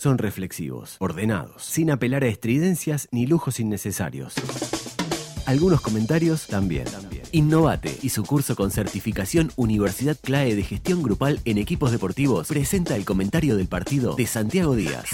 son reflexivos, ordenados, sin apelar a estridencias ni lujos innecesarios. Algunos comentarios también. Innovate y su curso con certificación Universidad CLAE de Gestión Grupal en Equipos Deportivos presenta el comentario del partido de Santiago Díaz.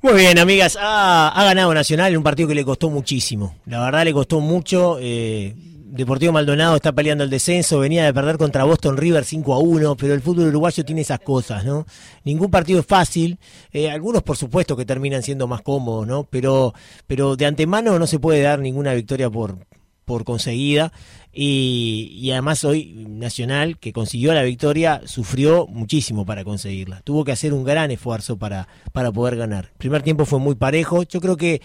Muy bien, amigas. Ha, ha ganado Nacional en un partido que le costó muchísimo. La verdad le costó mucho. eh, Deportivo Maldonado está peleando el descenso, venía de perder contra Boston River 5 a 1, pero el fútbol uruguayo tiene esas cosas, ¿no? Ningún partido es fácil, eh, algunos por supuesto que terminan siendo más cómodos, ¿no? Pero, pero de antemano no se puede dar ninguna victoria por, por conseguida. Y, y además hoy Nacional, que consiguió la victoria, sufrió muchísimo para conseguirla. Tuvo que hacer un gran esfuerzo para, para poder ganar. El primer tiempo fue muy parejo. Yo creo que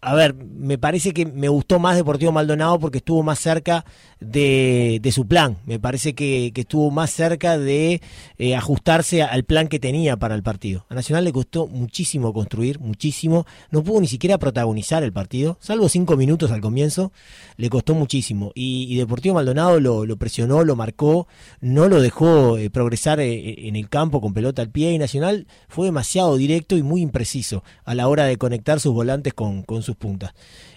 a ver, me parece que me gustó más Deportivo Maldonado porque estuvo más cerca de, su plan. Me parece que, estuvo más cerca de eh, ajustarse al plan que tenía para el partido. A Nacional le costó muchísimo construir, muchísimo. No pudo ni siquiera protagonizar el partido, salvo cinco minutos al comienzo. Le costó muchísimo. Y, Deportivo Maldonado lo, presionó, lo marcó, no lo dejó eh, progresar eh, en el campo con pelota al pie. Y Nacional fue demasiado directo y muy impreciso a la hora de conectar sus volantes con con, sus puntas.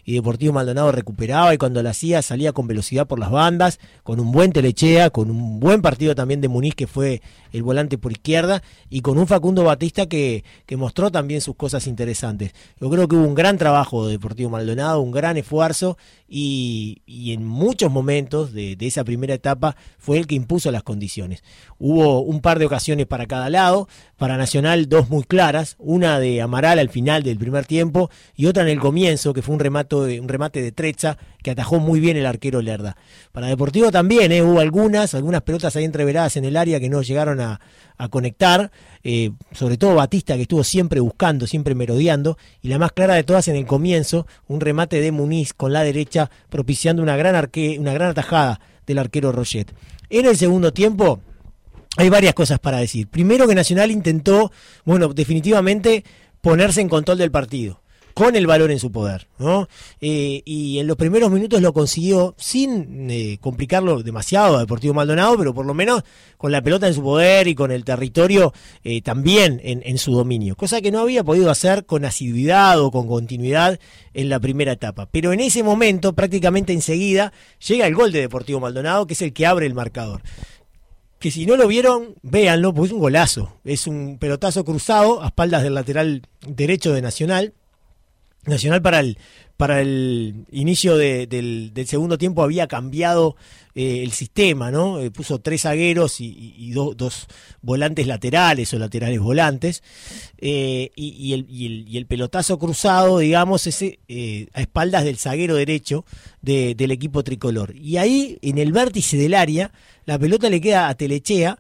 Y Deportivo Maldonado recuperaba y cuando lo hacía salía con velocidad por las bandas, con un buen Telechea, con un buen partido también de Muniz que fue el volante por izquierda y con un Facundo Batista que, que mostró también sus cosas interesantes. Yo creo que hubo un gran trabajo de Deportivo Maldonado, un gran esfuerzo y, y en muchos momentos de, de, esa primera etapa fue el que impuso las condiciones. Hubo un par de ocasiones para cada lado, para Nacional dos muy claras, una de Amaral al final del primer tiempo y otra en el comienzo, que fue un remate un remate de Trecha que atajó muy bien el arquero Lerda. Para Deportivo también eh, hubo algunas, algunas pelotas ahí entreveradas en el área que no llegaron a, a conectar, eh, sobre todo Batista que estuvo siempre buscando, siempre merodeando, y la más clara de todas en el comienzo, un remate de Muniz con la derecha propiciando una gran, arque, una gran atajada del arquero Roget. En el segundo tiempo hay varias cosas para decir. Primero que Nacional intentó, bueno, definitivamente ponerse en control del partido con el valor en su poder, ¿no? Eh, y en los primeros minutos lo consiguió sin eh, complicarlo demasiado a Deportivo Maldonado, pero por lo menos con la pelota en su poder y con el territorio eh, también en, en, su dominio, cosa que no había podido hacer con asiduidad o con continuidad en la primera etapa. Pero en ese momento, prácticamente enseguida, llega el gol de Deportivo Maldonado, que es el que abre el marcador que si no lo vieron, véanlo, porque es un golazo. Es un pelotazo cruzado a espaldas del lateral derecho de Nacional. Nacional para el, para el inicio de, del, del, segundo tiempo había cambiado eh, el sistema, ¿no? Eh, puso tres zagueros y, y, y do, dos volantes laterales o laterales volantes. Eh, y, el, el, y, el, pelotazo cruzado, digamos, ese eh, a espaldas del zaguero derecho de, del equipo tricolor. Y ahí, en el vértice del área, la pelota le queda a Telechea,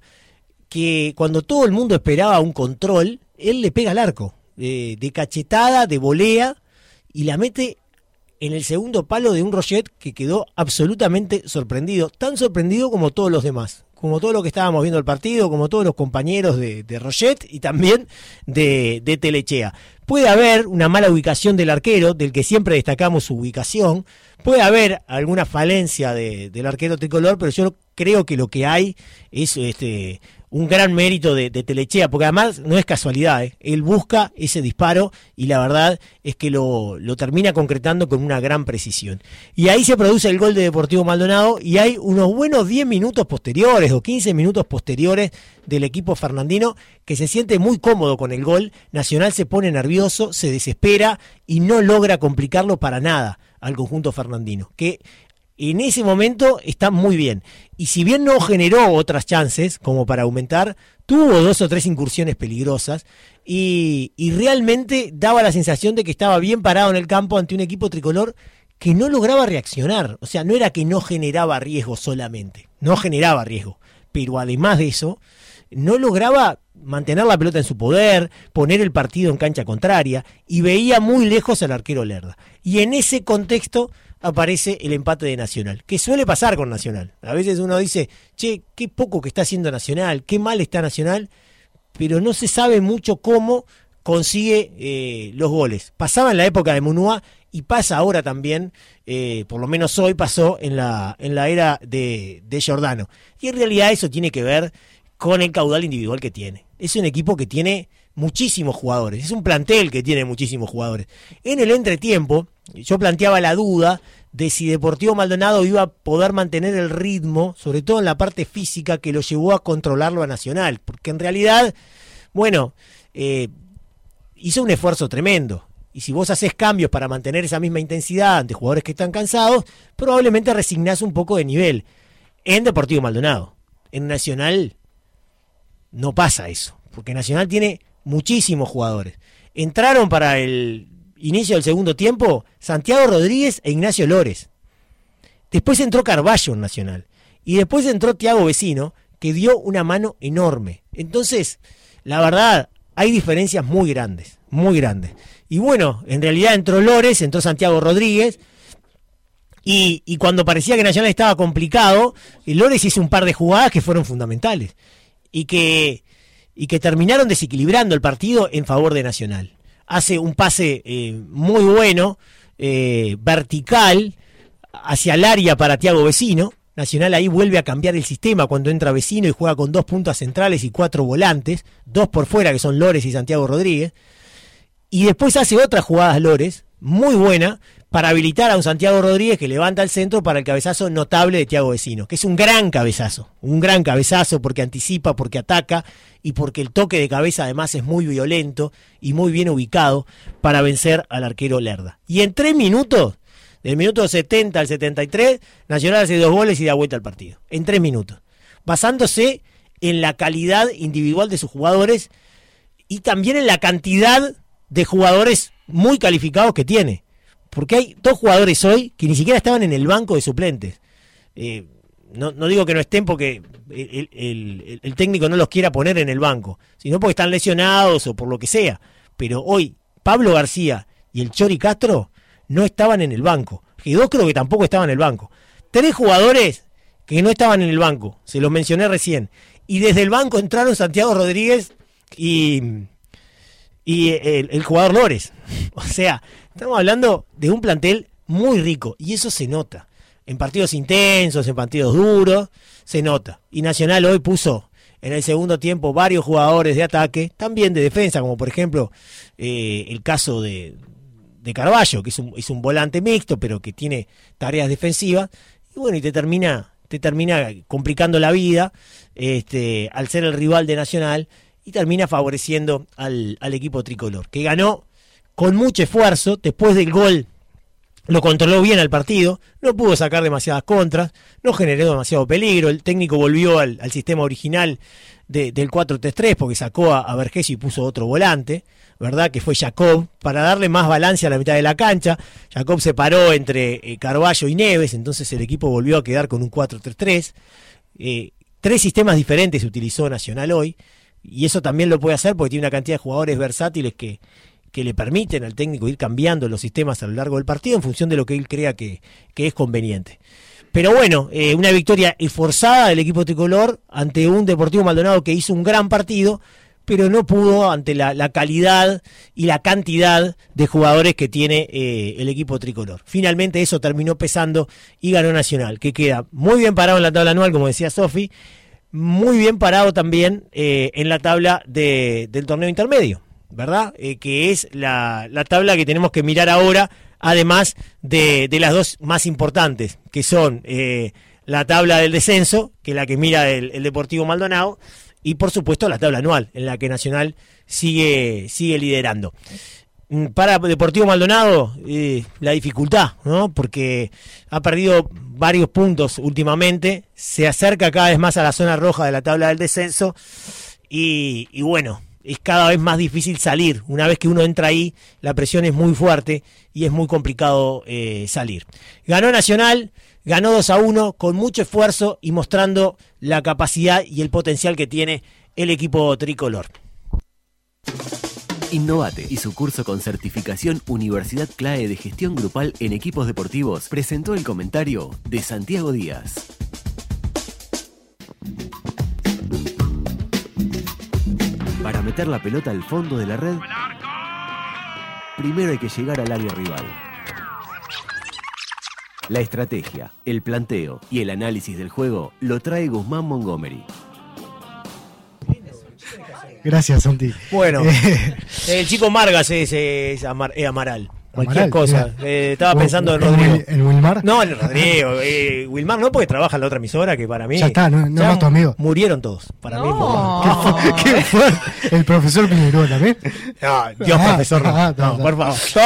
que cuando todo el mundo esperaba un control, él le pega al arco. de cachetada, de volea, y la mete en el segundo palo de un Roget que quedó absolutamente sorprendido, tan sorprendido como todos los demás, como todo lo que estábamos viendo el partido, como todos los compañeros de, de Roget y también de, de, Telechea. Puede haber una mala ubicación del arquero, del que siempre destacamos su ubicación, puede haber alguna falencia de, del arquero tricolor, pero yo creo que lo que hay es este un gran mérito de, Telechea, porque además no es casualidad, ¿eh? él busca ese disparo y la verdad es que lo, lo, termina concretando con una gran precisión. Y ahí se produce el gol de Deportivo Maldonado y hay unos buenos 10 minutos posteriores o 15 minutos posteriores del equipo fernandino que se siente muy cómodo con el gol, Nacional se pone nervioso, se desespera y no logra complicarlo para nada al conjunto fernandino, que en ese momento está muy bien. Y si bien no generó otras chances como para aumentar, tuvo dos o tres incursiones peligrosas y, realmente daba la sensación de que estaba bien parado en el campo ante un equipo tricolor que no lograba reaccionar. O sea, no era que no generaba riesgo solamente, no generaba riesgo. Pero además de eso, no lograba mantener la pelota en su poder, poner el partido en cancha contraria y veía muy lejos al arquero Lerda. Y en ese contexto aparece el empate de Nacional, que suele pasar con Nacional. A veces uno dice, che, qué poco que está haciendo Nacional, qué mal está Nacional, pero no se sabe mucho cómo consigue eh, los goles. Pasaba en la época de Munúa y pasa ahora también, eh, por lo menos hoy pasó en la, en la era de, de Giordano. Y en realidad eso tiene que ver con el caudal individual que tiene. es un equipo que tiene muchísimos jugadores, es un plantel que tiene muchísimos jugadores. En el entretiempo, yo planteaba la duda de si Deportivo Maldonado iba a poder mantener el ritmo, sobre todo en la parte física, que lo llevó a controlarlo a Nacional, porque en realidad, bueno, eh, hizo un esfuerzo tremendo. Y si vos haces cambios para mantener esa misma intensidad ante jugadores que están cansados, probablemente resignás un poco de nivel. En Deportivo Maldonado. En Nacional no pasa eso, porque Nacional tiene muchísimos jugadores. Entraron para el inicio del segundo tiempo Santiago Rodríguez e Ignacio Lores. Después entró Carballo en Nacional. Y después entró Tiago Vecino, que dio una mano enorme. Entonces, la verdad, hay diferencias muy grandes, muy grandes. Y bueno, en realidad entró Lores, entró Santiago Rodríguez. Y, cuando parecía que Nacional estaba complicado, Lores hizo un par de jugadas que fueron fundamentales. Y que, y que terminaron desequilibrando el partido en favor de Nacional. Hace un pase eh, muy bueno, eh, vertical, hacia el área para Tiago Vecino. Nacional ahí vuelve a cambiar el sistema cuando entra Vecino y juega con dos puntas centrales y cuatro volantes, dos por fuera que son Lores y Santiago Rodríguez. Y después hace otras jugadas Lores, muy buena, para habilitar a un Santiago Rodríguez que levanta el centro para el cabezazo notable de Tiago Vecino, que es un gran cabezazo, un gran cabezazo porque anticipa, porque ataca y porque el toque de cabeza además es muy violento y muy bien ubicado para vencer al arquero Lerda. Y en tres minutos, del minuto 70 al 73, Nacional hace dos goles y da vuelta al partido. En tres minutos. Basándose en la calidad individual de sus jugadores y también en la cantidad de jugadores muy calificados que tiene. Porque hay dos jugadores hoy que ni siquiera estaban en el banco de suplentes. Eh, no, digo que no estén porque el, técnico no los quiera poner en el banco, sino porque están lesionados o por lo que sea. Pero hoy Pablo García y el Chori Castro no estaban en el banco. Y dos creo que tampoco estaban en el banco. Tres jugadores que no estaban en el banco, se los mencioné recién. Y desde el banco entraron Santiago Rodríguez y, y el, jugador Lores. O sea, estamos hablando de un plantel muy rico y eso se nota. En partidos intensos, en partidos duros, se nota. Y Nacional hoy puso en el segundo tiempo varios jugadores de ataque, también de defensa, como por ejemplo eh, el caso de, de Carballo, que es un, es un volante mixto, pero que tiene tareas defensivas. Y bueno, y te termina, te termina complicando la vida este, al ser el rival de Nacional y termina favoreciendo al, equipo tricolor, que ganó con mucho esfuerzo después del gol. Lo controló bien al partido, no pudo sacar demasiadas contras, no generó demasiado peligro. El técnico volvió al, sistema original del 4-3-3 porque sacó a, a y puso otro volante, ¿verdad? Que fue Jacob, para darle más balance a la mitad de la cancha. Jacob se paró entre eh, Carballo y Neves, entonces el equipo volvió a quedar con un 4-3-3. Eh, tres sistemas diferentes se utilizó Nacional hoy y eso también lo puede hacer porque tiene una cantidad de jugadores versátiles que, que le permiten al técnico ir cambiando los sistemas a lo largo del partido en función de lo que él crea que, es conveniente. Pero bueno, eh, una victoria esforzada del equipo tricolor ante un Deportivo Maldonado que hizo un gran partido, pero no pudo ante la, calidad y la cantidad de jugadores que tiene eh, el equipo tricolor. Finalmente eso terminó pesando y ganó Nacional, que queda muy bien parado en la tabla anual, como decía Sofi, muy bien parado también eh, en la tabla de, del torneo intermedio, ¿verdad? Eh, que es la, tabla que tenemos que mirar ahora, además de, las dos más importantes, que son eh, la tabla del descenso, que es la que mira el, Deportivo Maldonado, y por supuesto la tabla anual, en la que Nacional sigue, sigue liderando. Para Deportivo Maldonado, la dificultad, ¿no? Porque ha perdido varios puntos últimamente, se acerca cada vez más a la zona roja de la tabla del descenso y, bueno, es cada vez más difícil salir. Una vez que uno entra ahí, la presión es muy fuerte y es muy complicado eh, salir. Ganó Nacional, ganó 2 a 1 con mucho esfuerzo y mostrando la capacidad y el potencial que tiene el equipo tricolor. Innovate y su curso con certificación Universidad CLAE de Gestión Grupal en Equipos Deportivos presentó el comentario de Santiago Díaz. Para meter la pelota al fondo de la red, primero hay que llegar al área rival. La estrategia, el planteo y el análisis del juego lo trae Guzmán Montgomery. Gracias, Santi. Bueno, Eh, el chico Margas es, es Amar- es Amaral. Cualquier Amaral, cosa. Eh, estaba ¿en- pensando en en Rodrigo. ¿En Wilmar? No, en Rodrigo. Eh, Wilmar no, porque trabaja en la otra emisora que para mí. Ya está, no- no ya más tu amigo. Murieron todos. Para mí. No. ¿Qué fue? El profesor Piñeiro también. No, Dios, Ah, profesor, no. ah, No, no, por favor. Todo,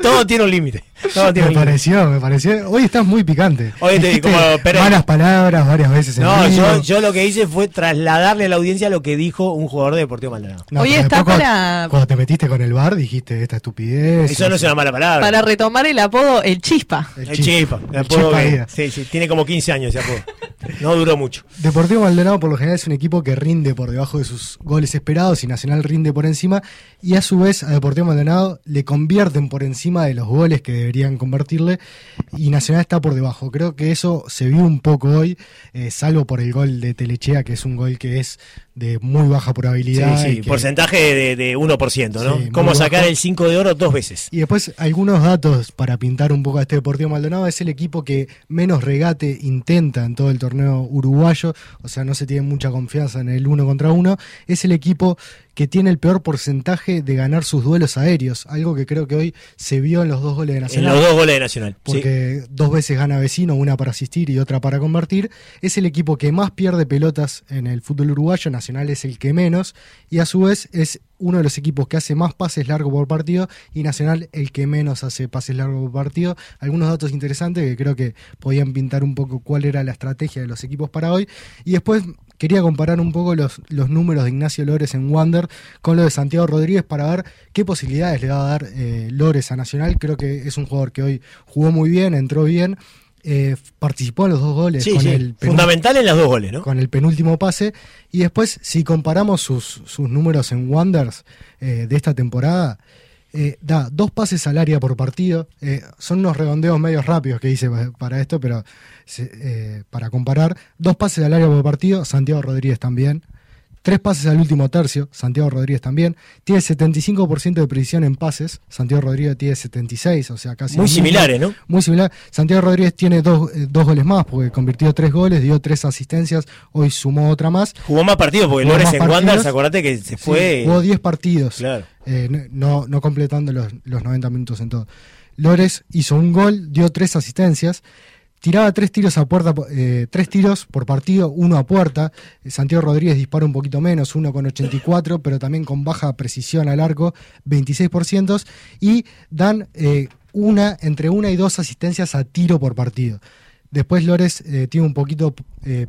todo tiene un límite. Me límite. pareció, me pareció. Hoy estás muy picante. Hoy te- como Pérez. malas palabras varias veces. en No, yo, yo lo que hice fue trasladarle a la audiencia lo que dijo un jugador de Deportivo Maldonado. No, Hoy pero está para- Cuando te metiste con el bar dijiste esta estupidez. Eso no es una mala palabra. Para retomar el apodo, el chispa. El. Chipa. el El apodo que- sí, sí, tiene como 15 años ese apodo. No duró mucho. Deportivo Maldonado por lo general es un equipo que rinde por debajo de sus goles esperados y Nacional rinde por encima y a su vez a Deportivo Maldonado le convierten por encima de los goles que deberían convertirle y Nacional está por debajo. Creo que eso se vio un poco hoy, eh, salvo por el gol de Telechea que es un gol que es de muy baja Sí, probabilidad. sí, que- porcentaje de, de 1%, ¿no? Sí, Cómo sacar bajo. el 5 de oro dos veces. Y después algunos datos para pintar un poco a este Deportivo Maldonado. Es el equipo que menos regate intenta en todo el torneo uruguayo, o sea, no se tiene mucha confianza en el uno contra uno. Es el equipo que tiene el peor porcentaje de ganar sus duelos aéreos, algo que creo que hoy se vio en los dos goles de En Nacional. los dos goles de Nacional. sí. Porque dos veces gana vecino, una para asistir y otra para convertir. Es el equipo que más pierde pelotas en el fútbol uruguayo, Nacional es el que menos, y a su vez es uno de los equipos que hace más pases largos por partido y Nacional el que menos hace pases largos por partido. Algunos datos interesantes que creo que podían pintar un poco cuál era la estrategia de los equipos para hoy. Y después quería comparar un poco los, los números de Ignacio Lores en Wander con lo de Santiago Rodríguez para ver qué posibilidades le va a dar eh, Lores a Nacional. Creo que es un jugador que hoy jugó muy bien, entró bien, eh, participó en los dos goles Sí, con, sí. El Fundamental en los dos goles, ¿no? con el penúltimo pase. Y después, si comparamos sus, sus números en Wonders eh, de esta temporada, eh, da dos pases al área por partido. Eh, son unos redondeos medios rápidos que hice pa- para esto, pero eh, para comparar, dos pases al área por partido, Santiago Rodríguez también. Tres pases al último tercio, Santiago Rodríguez también. Tiene 75% de precisión en pases, Santiago Rodríguez tiene 76, o sea, casi... Muy similares, ¿no? Muy similar. Santiago Rodríguez tiene dos, eh, dos goles más, porque convirtió tres goles, dio tres asistencias, hoy sumó otra más. Jugó más partidos porque Lores en. Wanderers, acordate que se fue. Sí, jugó 10 partidos, Claro. eh, no, no completando los, los 90 minutos en todo. Lores hizo un gol, dio tres asistencias, tiraba tres tiros a puerta, eh, tres tiros por partido, uno a puerta. Santiago Rodríguez dispara un poquito menos, uno con 84, pero también con baja precisión al arco, 26%, y dan eh, una, entre una y dos asistencias a tiro por partido. Después Lores eh, tiene un poquito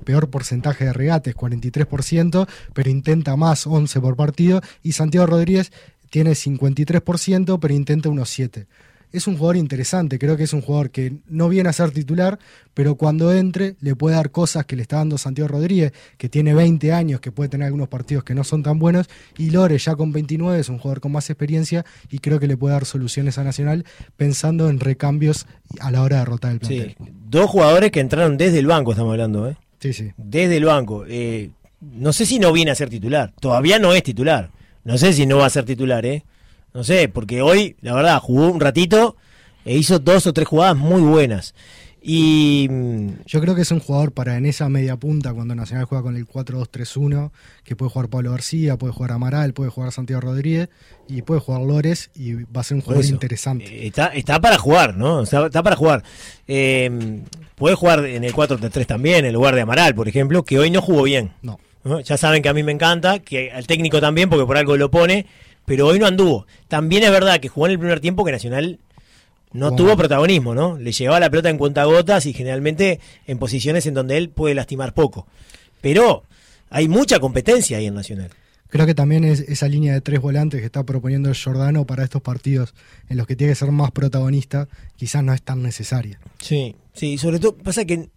peor porcentaje de regates, 43%, pero intenta más, 11 por partido. Y Santiago Rodríguez tiene 53%, pero intenta unos 7. Es un jugador interesante, creo que es un jugador que no viene a ser titular, pero cuando entre le puede dar cosas que le está dando Santiago Rodríguez, que tiene 20 años, que puede tener algunos partidos que no son tan buenos, y Lores ya con 29 es un jugador con más experiencia y creo que le puede dar soluciones a Nacional pensando en recambios a la hora de derrotar el plantel. Sí. Dos jugadores que entraron desde el banco, estamos hablando, ¿eh? Sí, sí. Desde el banco. Eh, no sé si no viene a ser titular. Todavía no es titular. No sé si no va a ser titular, ¿eh? No sé, porque hoy, la verdad, jugó un ratito e hizo dos o tres jugadas muy buenas. Y. mm, Yo creo que es un jugador para en esa media punta cuando Nacional juega con el 4-2-3-1, que puede jugar Pablo García, puede jugar Amaral, puede jugar Santiago Rodríguez y puede jugar Lores y va a ser un jugador eso, interesante. eh, Está, está para jugar, ¿no? Está, está para jugar. Eh, puede jugar en el 4-3 también, en lugar de Amaral, por ejemplo, que hoy no jugó bien. No. ¿no? Ya saben que a mí me encanta, que al técnico también, porque por algo lo pone, pero hoy no anduvo. También es verdad que jugó en el primer tiempo que Nacional no Wow. tuvo protagonismo, ¿no? Le llevaba la pelota en cuentagotas y generalmente en posiciones en donde él puede lastimar poco. Pero hay mucha competencia ahí en Nacional. Creo que también es esa línea de tres volantes que está proponiendo el Giordano para estos partidos en los que tiene que ser más protagonista, quizás no es tan necesaria. Sí, sí, sobre todo pasa que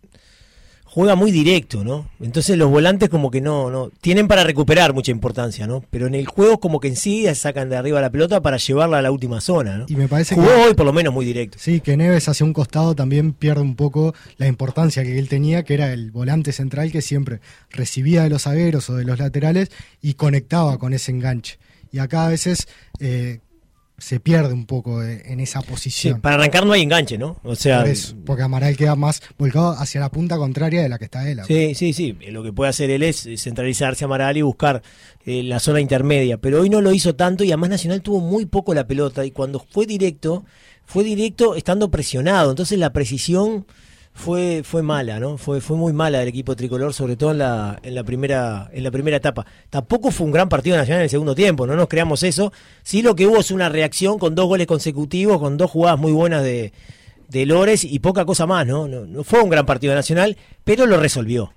juega muy directo, ¿no? Entonces los volantes como que no, no, tienen para recuperar mucha importancia, ¿no? Pero en el juego como que en sí sacan de arriba la pelota para llevarla a la última zona, ¿no? Y me parece Jugó que, hoy por lo menos muy directo. sí, que Neves hacia un costado también pierde un poco la importancia que él tenía, que era el volante central que siempre recibía de los zagueros o de los laterales y conectaba con ese enganche. Y acá a veces eh, se pierde un poco eh, en esa Sí, posición. para arrancar no hay enganche, ¿no? O sea, Por eso, porque Amaral queda más volcado hacia la punta contraria de la que está él. ahora. Sí, sí, sí. Lo que puede hacer él es centralizarse a Amaral y buscar eh, la zona intermedia. Pero hoy no lo hizo tanto y además Nacional tuvo muy poco la pelota. Y cuando fue directo, fue directo estando presionado. Entonces la precisión fue, fue mala, ¿no? Fue, fue muy mala del equipo tricolor, sobre todo en la, en la primera, en la primera etapa. Tampoco fue un gran partido Nacional en el segundo tiempo, no nos creamos eso. Sí lo que hubo es una reacción con dos goles consecutivos, con dos jugadas muy buenas de, de Lores y poca cosa más. No, no fue un gran partido Nacional, pero lo resolvió.